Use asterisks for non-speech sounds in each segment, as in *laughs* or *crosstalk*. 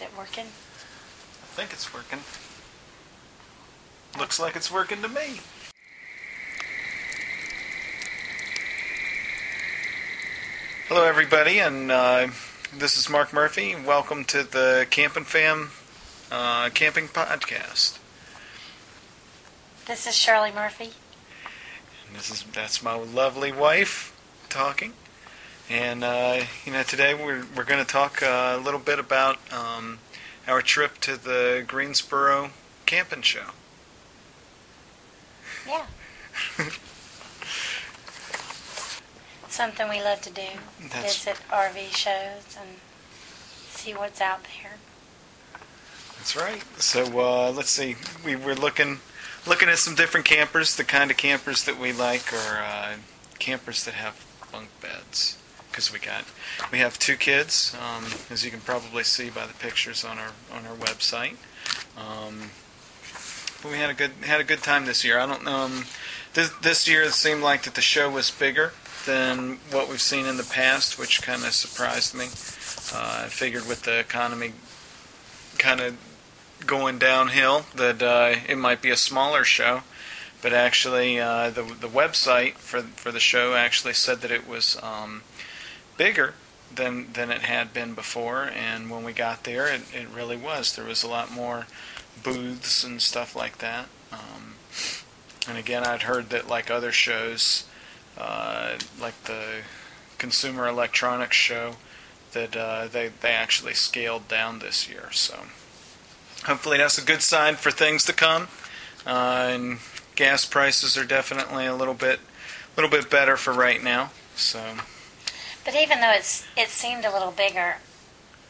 Is it working? I think it's working. Looks like it's working to me. Hello, everybody, and uh, this is Mark Murphy. Welcome to the Camping Fam uh, Camping Podcast. This is Shirley Murphy. And this is that's my lovely wife talking. And uh, you know, today we're we're going to talk uh, a little bit about um, our trip to the Greensboro Camping Show. Yeah. *laughs* Something we love to do. That's- Visit RV shows and see what's out there. That's right. So uh, let's see. We were looking looking at some different campers. The kind of campers that we like are uh, campers that have bunk beds. Because we got we have two kids, um, as you can probably see by the pictures on our on our website. Um, but we had a good had a good time this year. I don't. Um, this this year it seemed like that the show was bigger than what we've seen in the past, which kind of surprised me. Uh, I figured with the economy kind of going downhill that uh, it might be a smaller show. But actually, uh, the the website for for the show actually said that it was um, bigger than than it had been before. And when we got there, it, it really was. There was a lot more booths and stuff like that. Um, and again, I'd heard that like other shows, uh, like the Consumer Electronics Show, that uh, they they actually scaled down this year. So hopefully that's a good sign for things to come. Uh, and gas prices are definitely a little bit a little bit better for right now. So But even though it's it seemed a little bigger,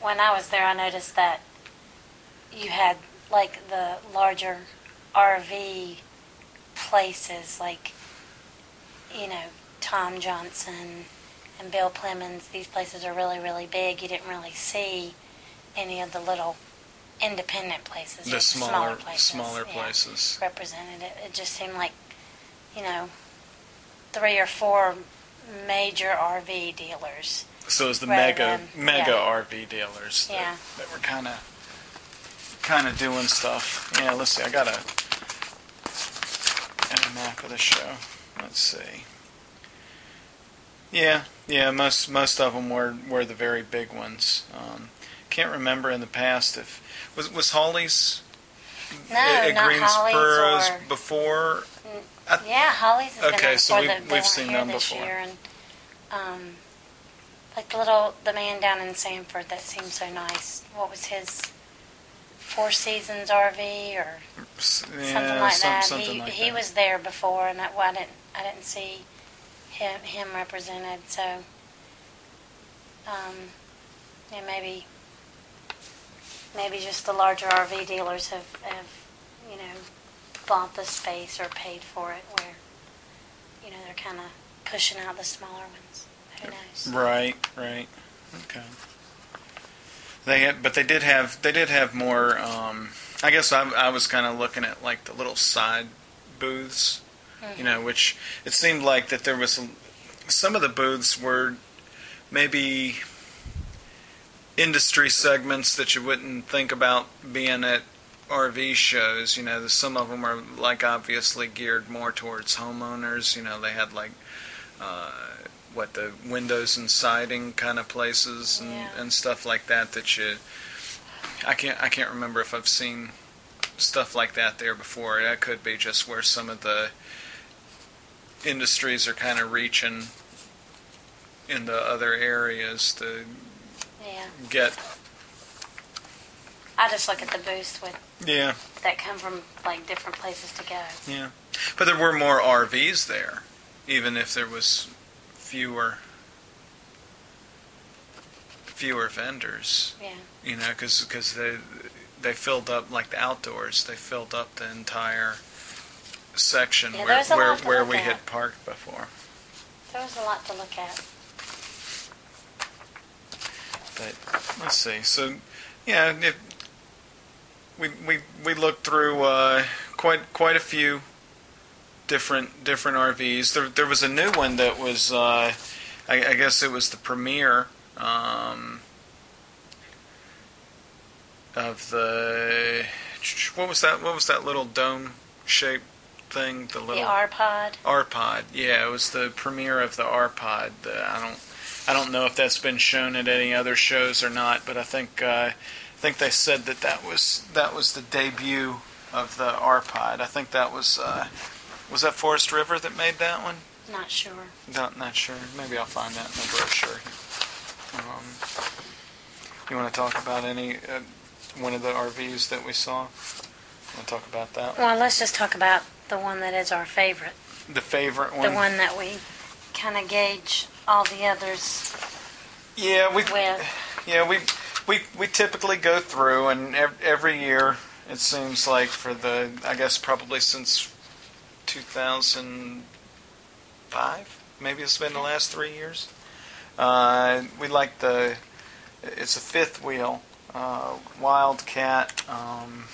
when I was there, I noticed that you had like the larger RV places, like you know Tom Johnson and Bill Plemmons. These places are really really big. You didn't really see any of the little independent places, the just smaller places. smaller yeah, places. represented. It, it just seemed like you know three or four major RV dealers. So it's the mega than- mega yeah. RV dealers that, Yeah. that were kind of kind of doing stuff. Yeah, let's see. I got a, a map of the show. Let's see. Yeah, yeah. Most most of them were were the very big ones. Um, can't remember in the past if was was Holly's No, at not Greensboro's Holly's or before. I- yeah, Holly's has Okay, been so before. we've- we've seen them before. year, and um, like the little the man down in Sanford that seemed so nice. What was his Four Seasons RV or s- Yeah, something like some- that? something he like he that. was there before, and that, I didn't I didn't see him him represented. So um, yeah, maybe maybe just the larger RV dealers have have you know bought the space or paid for it, where you know they're kind of pushing out the smaller ones. Who knows? Right, right. Okay. They had, but they did have they did have more. Um, I guess I, I was kind of looking at like the little side booths, you know, which it seemed like that there was some, some of the booths were maybe industry segments that you wouldn't think about being at RV shows. You know, the- some of them are like obviously geared more towards homeowners. You know, they had like uh, what the windows and siding kind of places and, Yeah. and stuff like that that you. I can't I can't remember if I've seen stuff like that there before. That could be just where some of the industries are kind of reaching into other areas to Yeah, get. I just look at the booths with Yeah, that come from like different places to go. yeah. But there were more RVs there, even if there was fewer fewer vendors. Yeah, You know, because because they they filled up like the outdoors. They filled up the entire section Yeah, where where, where we at. had parked before. there was a lot to look at. But let's see. So yeah, if we we we looked through uh, quite quite a few different different RVs. There there was a new one that was uh, I, I guess it was the premiere. Um, of the what was that? What was that little dome shaped thing? The little The little R-Pod. R-Pod. Yeah, it was the premiere of the R-Pod. The, I don't, I don't know if that's been shown at any other shows or not, but I think, uh, think they said that that was that was the debut of the R-Pod. I think that was, uh, was that Forest River that made that one? Not sure. Not, not sure. Maybe I'll find that in the brochure. Um, you want to talk about any uh, one of the RVs that we saw? Want to talk about that? Well, let's just talk about the one that is our favorite. The favorite one. The one. one that we kind of gauge all the others Yeah, we. with. Yeah, we we we typically go through, and ev- every year it seems like for the I guess probably since 2005, maybe it's been the last three years. Uh, we like the it's a fifth wheel uh, Wildcat um,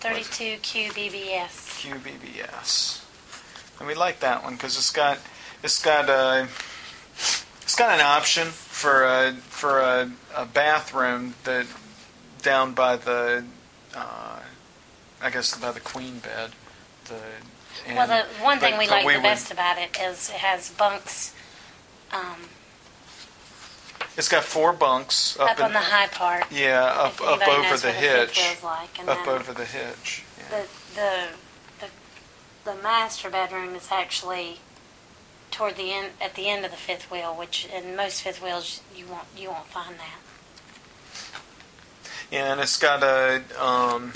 32 QBBS. QBBS, and we like that one because it's got it's got a it's got an option for a for a, a bathroom that down by the uh, I guess by the queen bed. The and, Well, the one thing but- we like we the would- best about it is it has bunks um, It's got four bunks up, up in, on the high part. yeah up up over the what a fifth hitch like. Up over the hitch. Yeah. the, the the the master bedroom is actually toward the end at the end of the fifth wheel, which in most fifth wheels you won't you won't find that. Yeah, and it's got a. Um,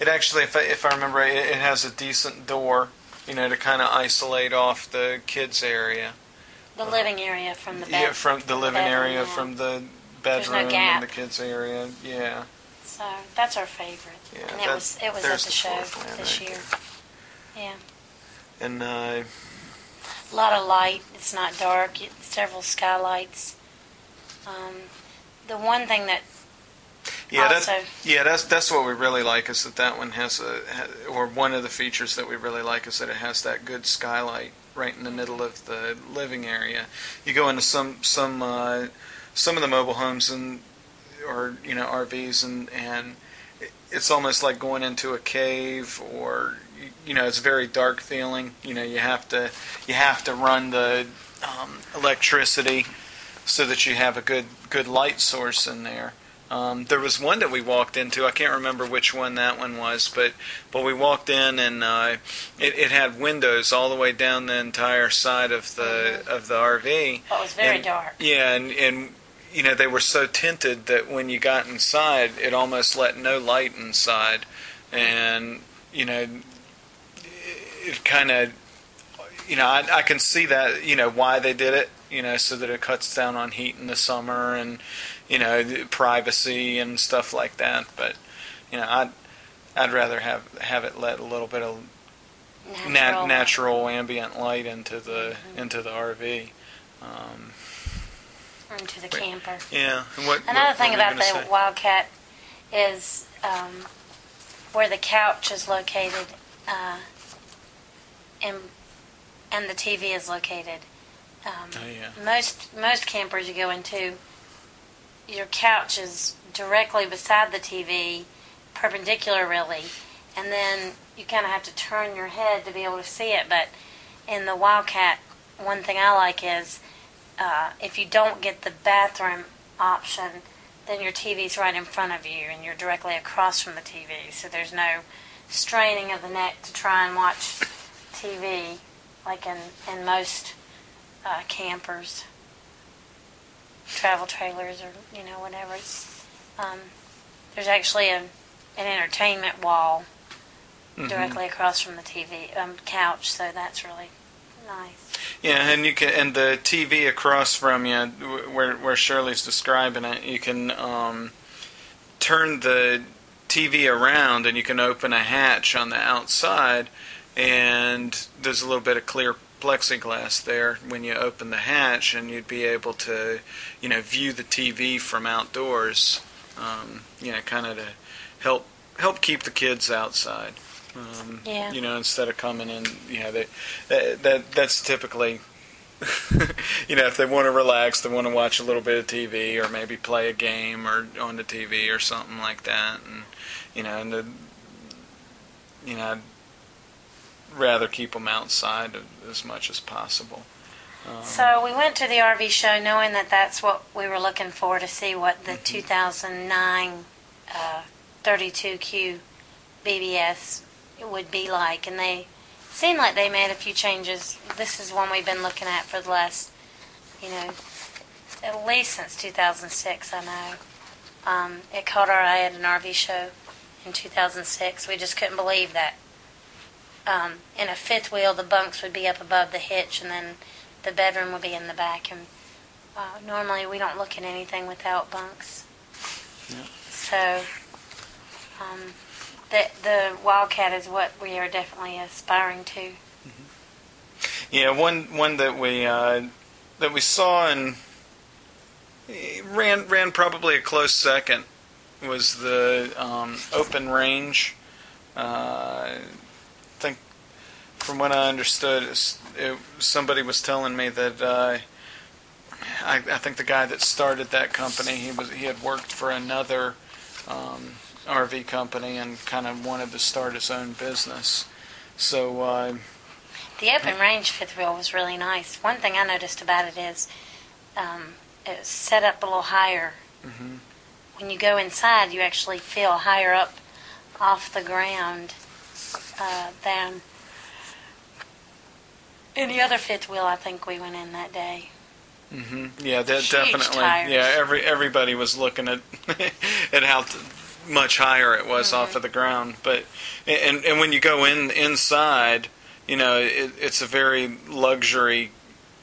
it actually, if I, if I remember, it, it has a decent door, you know, to kind of isolate off the kids area. The living area from the bed. yeah, from the living bedroom, area, yeah. from the There's no bedroom and the kids area. Yeah, So that's our favorite, Yeah, and it was it was at the, the show this right year. Yeah, and uh, a lot of light. It's not dark. It, several skylights. Um, the one thing that yeah, that's also yeah, that's that's what we really like is that that one has a, or one of the features that we really like is that it has that good skylight right in the middle of the living area. You go into some some uh, some of the mobile homes and or you know RVs and and it's almost like going into a cave or you- know it's a very dark feeling. You know you have to you have to run the um, electricity so that you have a good good light source in there. Um, there was one that we walked into. I can't remember which one that one was, but but we walked in and uh, it, it had windows all the way down the entire side of the of the RV. well, it was very And- dark. Yeah, and and you know they were so tinted that when you got inside, it almost let no light inside, and you know it kind of you know I, I can see that you know why they did it you know so that it cuts down on heat in the summer and you know the privacy and stuff like that but you know I'd I'd rather have have it let a little bit of nat- natural ambient light into the into the RV um, into the Wait. camper. yeah and what Another what thing you about the say? Wildcat is um, where the couch is located uh, and and the TV is located. Um, oh yeah most most campers you go into, your couch is directly beside the TV, perpendicular really, and then you kind of have to turn your head to be able to see it. But in the Wildcat, one thing I like is uh, if you don't get the bathroom option, then your TV's right in front of you and you're directly across from the TV. So there's no straining of the neck to try and watch TV like in, in most uh, campers, travel trailers, or you know whatever. It's, um, there's actually a, an entertainment wall Mhm. directly across from the TV um, couch, so that's really nice. Yeah, and you can, and the TV across from you, where where Shirley's describing it, you can um, turn the TV around, and you can open a hatch on the outside, and there's a little bit of clear plexiglass there when you open the hatch, and you'd be able to, you know, view the TV from outdoors. Um, you know, kind of to help help keep the kids outside. Um, Yeah. You know, instead of coming in, you know, they, that, that that's typically *laughs* you know, if they want to relax, they want to watch a little bit of TV or maybe play a game or on the TV or something like that, and you know, and the, you know, rather keep them outside as much as possible. Um, So we went to the RV show knowing that that's what we were looking for to see what the Mhm. 2009 uh, 32Q BBS would be like. And they seemed like they made a few changes. This is one we've been looking at for the last, you know, at least since 2006, I know. Um, it caught our eye at an RV show in 2006. We just couldn't believe that. Um, in a fifth wheel, the bunks would be up above the hitch, and then the bedroom would be in the back. And uh, normally, we don't look at anything without bunks. Yeah. So, um, the the Wildcat is what we are definitely aspiring to. Yeah, one one that we uh, that we saw and ran ran probably a close second was the um, open range. Uh, from what I understood, it, somebody was telling me that uh, I, I think the guy that started that company he was he had worked for another um, RV company and kind of wanted to start his own business. So. Uh, The open range fifth wheel was really nice. One thing I noticed about it is um, it was set up a little higher. mhm. When you go inside, you actually feel higher up off the ground uh, than any other fifth wheel I think we went in that day. hmm Yeah, that Huge definitely. tires. Yeah, every everybody was looking at *laughs* at how t- much higher it was off Mhm. of the ground. But and and when you go in inside, you know, it, it's a very luxury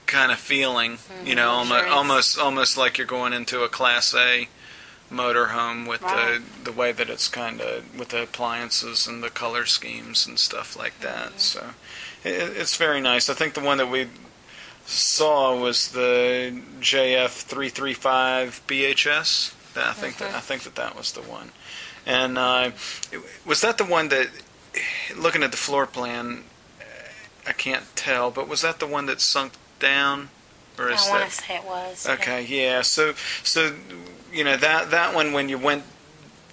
kind of feeling. You know, almost luxurious. almost almost like you're going into a Class A motorhome with Right. the the way that it's kind of with the appliances and the color schemes and stuff like that. Mhm. So it, it's very nice. I think the one that we saw was the JF three three five BHS. That- I think that. I think that that was the one. And uh, was that the one that? Looking at the floor plan, I can't tell, but was that the one that sunk down, or is I want to say it was. yeah. Okay, yeah. So, so you know that that one when you went,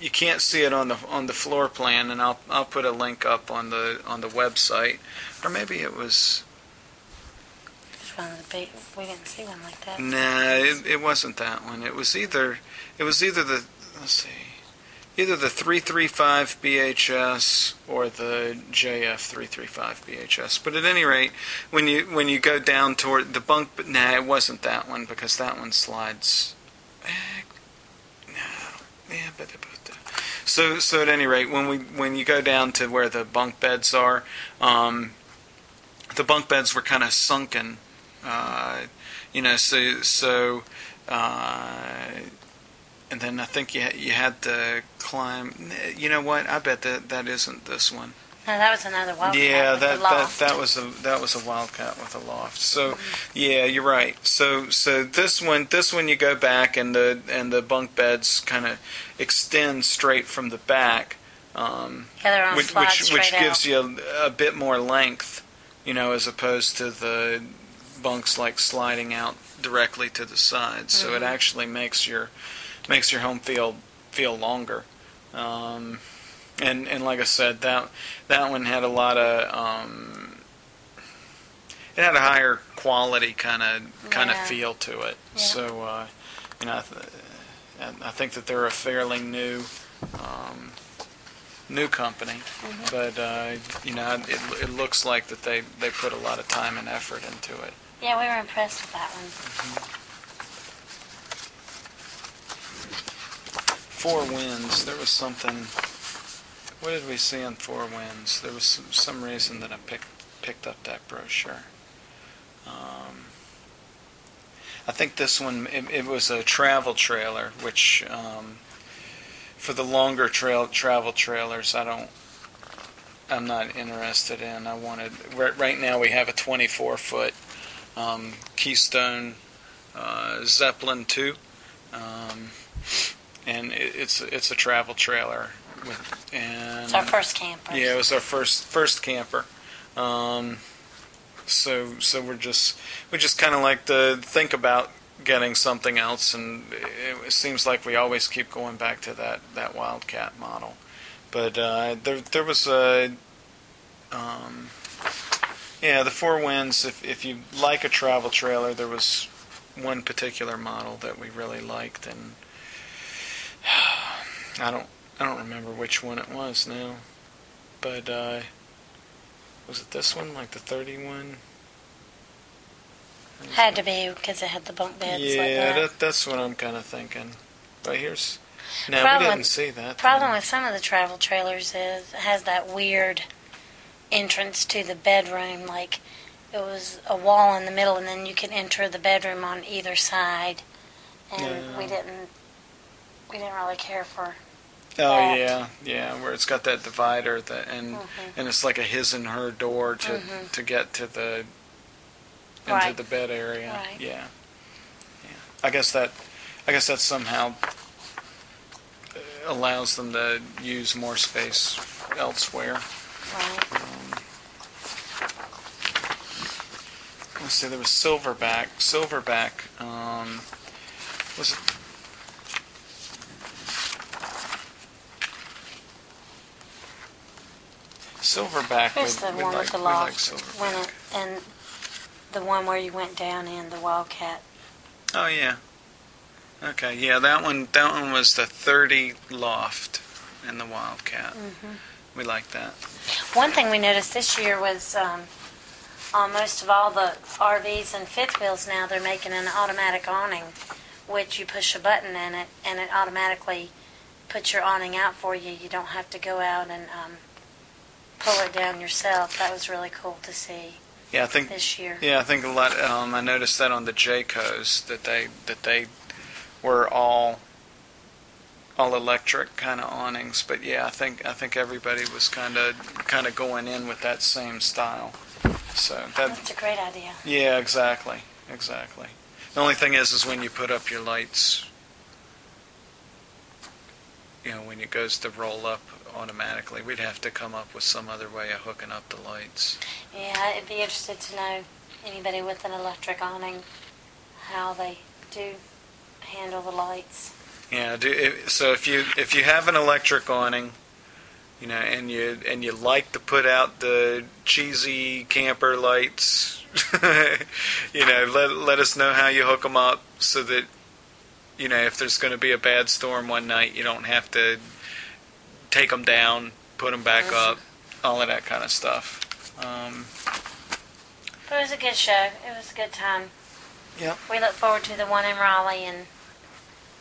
you can't see it on the on the floor plan, and I'll I'll put a link up on the on the website, or maybe it was. Just one of the we didn't see one like that. Nah, it, it wasn't that one. It was either it was either the let's see, either the three three five BHS or the JF three three five BHS. But at any rate, when you when you go down toward the bunk, but nah, it wasn't that one because that one slides. eh, No, yeah, but, but so so at any rate, when we when you go down to where the bunk beds are, um, the bunk beds were kind of sunken. Uh, you know, so so, uh, and then I think you you had to climb. You know what? I bet that that isn't this one. No, that was another Wildcat. yeah, with that the that loft. that was a that was a wildcat with a loft. So yeah, you're right. So so this one this one you go back and the and the bunk beds kind of extend straight from the back. Um, yeah, they're on which which, straight which out. gives you a, a bit more length, you know, as opposed to the bunks like sliding out directly to the sides. So it Mhm. actually makes your makes your home feel feel longer. Um, and and like I said, that that one had a lot of um, it had a higher quality kind of kind of Yeah. feel to it. Yeah. So uh, you know, I, th- I think that they're a fairly new. Um, new company, Mhm. but uh, you know it, it looks like that they, they put a lot of time and effort into it. Yeah, we were impressed with that one. Four Winds, there was something. What did we see on Four Winds? There was some, some reason that I picked picked up that brochure. Um, I think this one it, it was a travel trailer, which um, for the longer trail travel trailers, I don't. I'm not interested in. I wanted right, right now we have a 24 foot um, Keystone uh, Zeppelin 2, um, and it, it's it's a travel trailer with and It's our first camper. yeah, it was our first first camper. Um, so so we're just we just kind of like to think about getting something else, and it, it seems like we always keep going back to that that Wildcat model. But uh, there there was a um, yeah the Four Winds. If if you like a travel trailer, there was one particular model that we really liked, and *sighs* I don't I don't remember which one it was now, but uh, was it this one, like the 31? Had to be because it had the bunk beds yeah, like that. that, that's what I'm kind of thinking. But here's no, Problem we didn't with- see that. problem then. with some of the travel trailers is it has that weird entrance to the bedroom. Like it was a wall in the middle, and then you can enter the bedroom on either side. And we didn't we didn't really care for. Oh that. yeah, yeah, where it's got that divider that and Mhm. and it's like a his and her door to Mhm. to get to the into Right. the bed area. Right. Yeah. Yeah. I guess that I guess that somehow allows them to use more space elsewhere. Right. Um, let's see, there was Silverback. Silverback um, was it? Silverback. Here's we, the we one like, with the we like loft, when it, and the one where you went down in the Wildcat. Oh yeah. Okay, yeah, that one. That one was the 30 loft in the Wildcat. Mm-hmm. We like that. One thing we noticed this year was um, on most of all the RVs and fifth wheels now they're making an automatic awning, which you push a button in it and it automatically puts your awning out for you. You don't have to go out and um, pull it down yourself. That was really cool to see Yeah, I think this year. Yeah, I think a lot. Um, I noticed that on the Jaycos that they that they were all all electric kind of awnings. But yeah, I think I think everybody was kind of kind of going in with that same style. So that That's a great idea. yeah, exactly, exactly. The only thing is, is when you put up your lights. You know, when it goes to roll up automatically, we'd have to come up with some other way of hooking up the lights. Yeah, I'd be interested to know anybody with an electric awning how they do handle the lights. Yeah. Do, if, so if you if you have an electric awning, you know, and you and you like to put out the cheesy camper lights, *laughs* you know, let let us know how you hook them up so that you know if there's going to be a bad storm one night, you don't have to take them down, put them back up, all of that kind of stuff. Um, But it was a good show. It was a good time. Yep. We look forward to the one in Raleigh and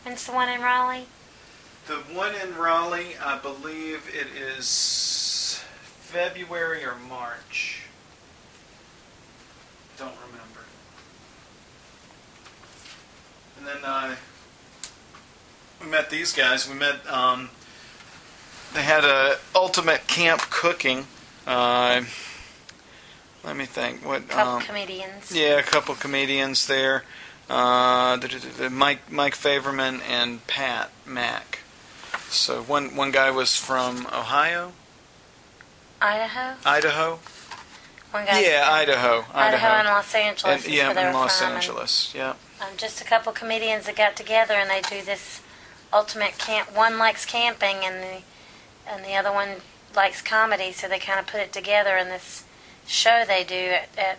when's the one in Raleigh? The one in Raleigh, I believe it is February or March. Don't remember. And then uh, we met these guys. We met. Um, they had a ultimate camp cooking. Uh, let me think. What? Couple um, comedians. yeah, a couple comedians there. Uh, Mike Mike Favorman and Pat Mack. So one one guy was from Ohio, Idaho. Idaho. One guy. Yeah, Idaho, Idaho and Los Angeles. And- yeah, in Los from, and, Angeles. Yeah. um, just a couple comedians that got together and they do this ultimate camp. One likes camping and the and the other one likes comedy, so they kind of put it together in this show they do at, at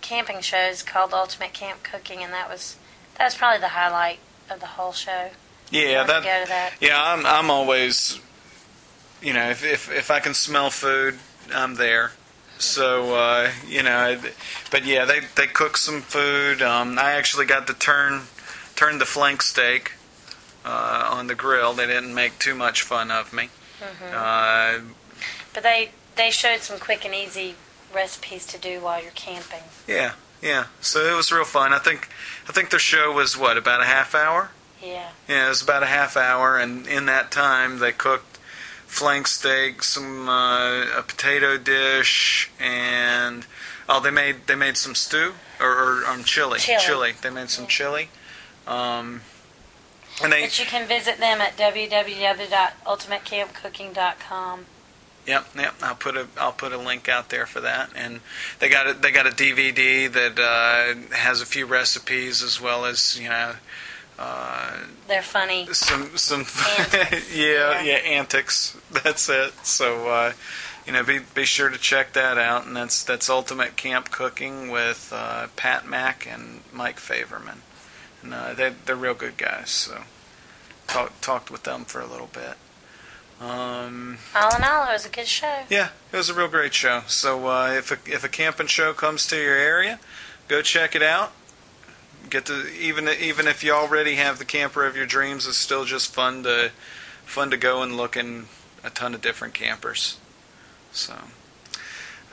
camping shows called Ultimate Camp Cooking, and that was that was probably the highlight of the whole show. Yeah, that. go to that. Yeah, I'm I'm always, you know, if if if I can smell food, I'm there. So uh, you know, but yeah, they they cook some food. Um, I actually got to turn turn the flank steak uh, on the grill. They didn't make too much fun of me. Hmm Uh, But they they showed some quick and easy recipes to do while you're camping. yeah, yeah. So it was real fun. I think I think their show was what about a half hour. Yeah. Yeah, it was about a half hour, and in that time they cooked flank steak, some uh, a potato dish, and oh, they made they made some stew or, or um, chili. Chili. They made some Yeah. chili. Um, and they But you can visit them at www.ultimatecampcooking.com. Yep, yep. I'll put a I'll put a link out there for that, and they got a, they got a DVD that uh, has a few recipes as well as you know uh, They're funny. some some *laughs* yeah yeah. yeah antics. That's it. So uh, you know be be sure to check that out, and that's that's Ultimate Camp Cooking with uh, Pat Mack and Mike Favorman, and uh, they they're real good guys. So talk, talked with them for a little bit. Um, All in all, it was a good show. yeah, it was a real great show. So uh, if a, if a camping show comes to your area, go check it out. Get to even even if you already have the camper of your dreams, it's still just fun to fun to go and look in a ton of different campers. So,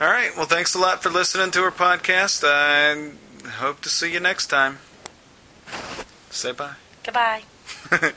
all right. Well, thanks a lot for listening to our podcast. I hope to see you next time. Say bye. Goodbye. *laughs*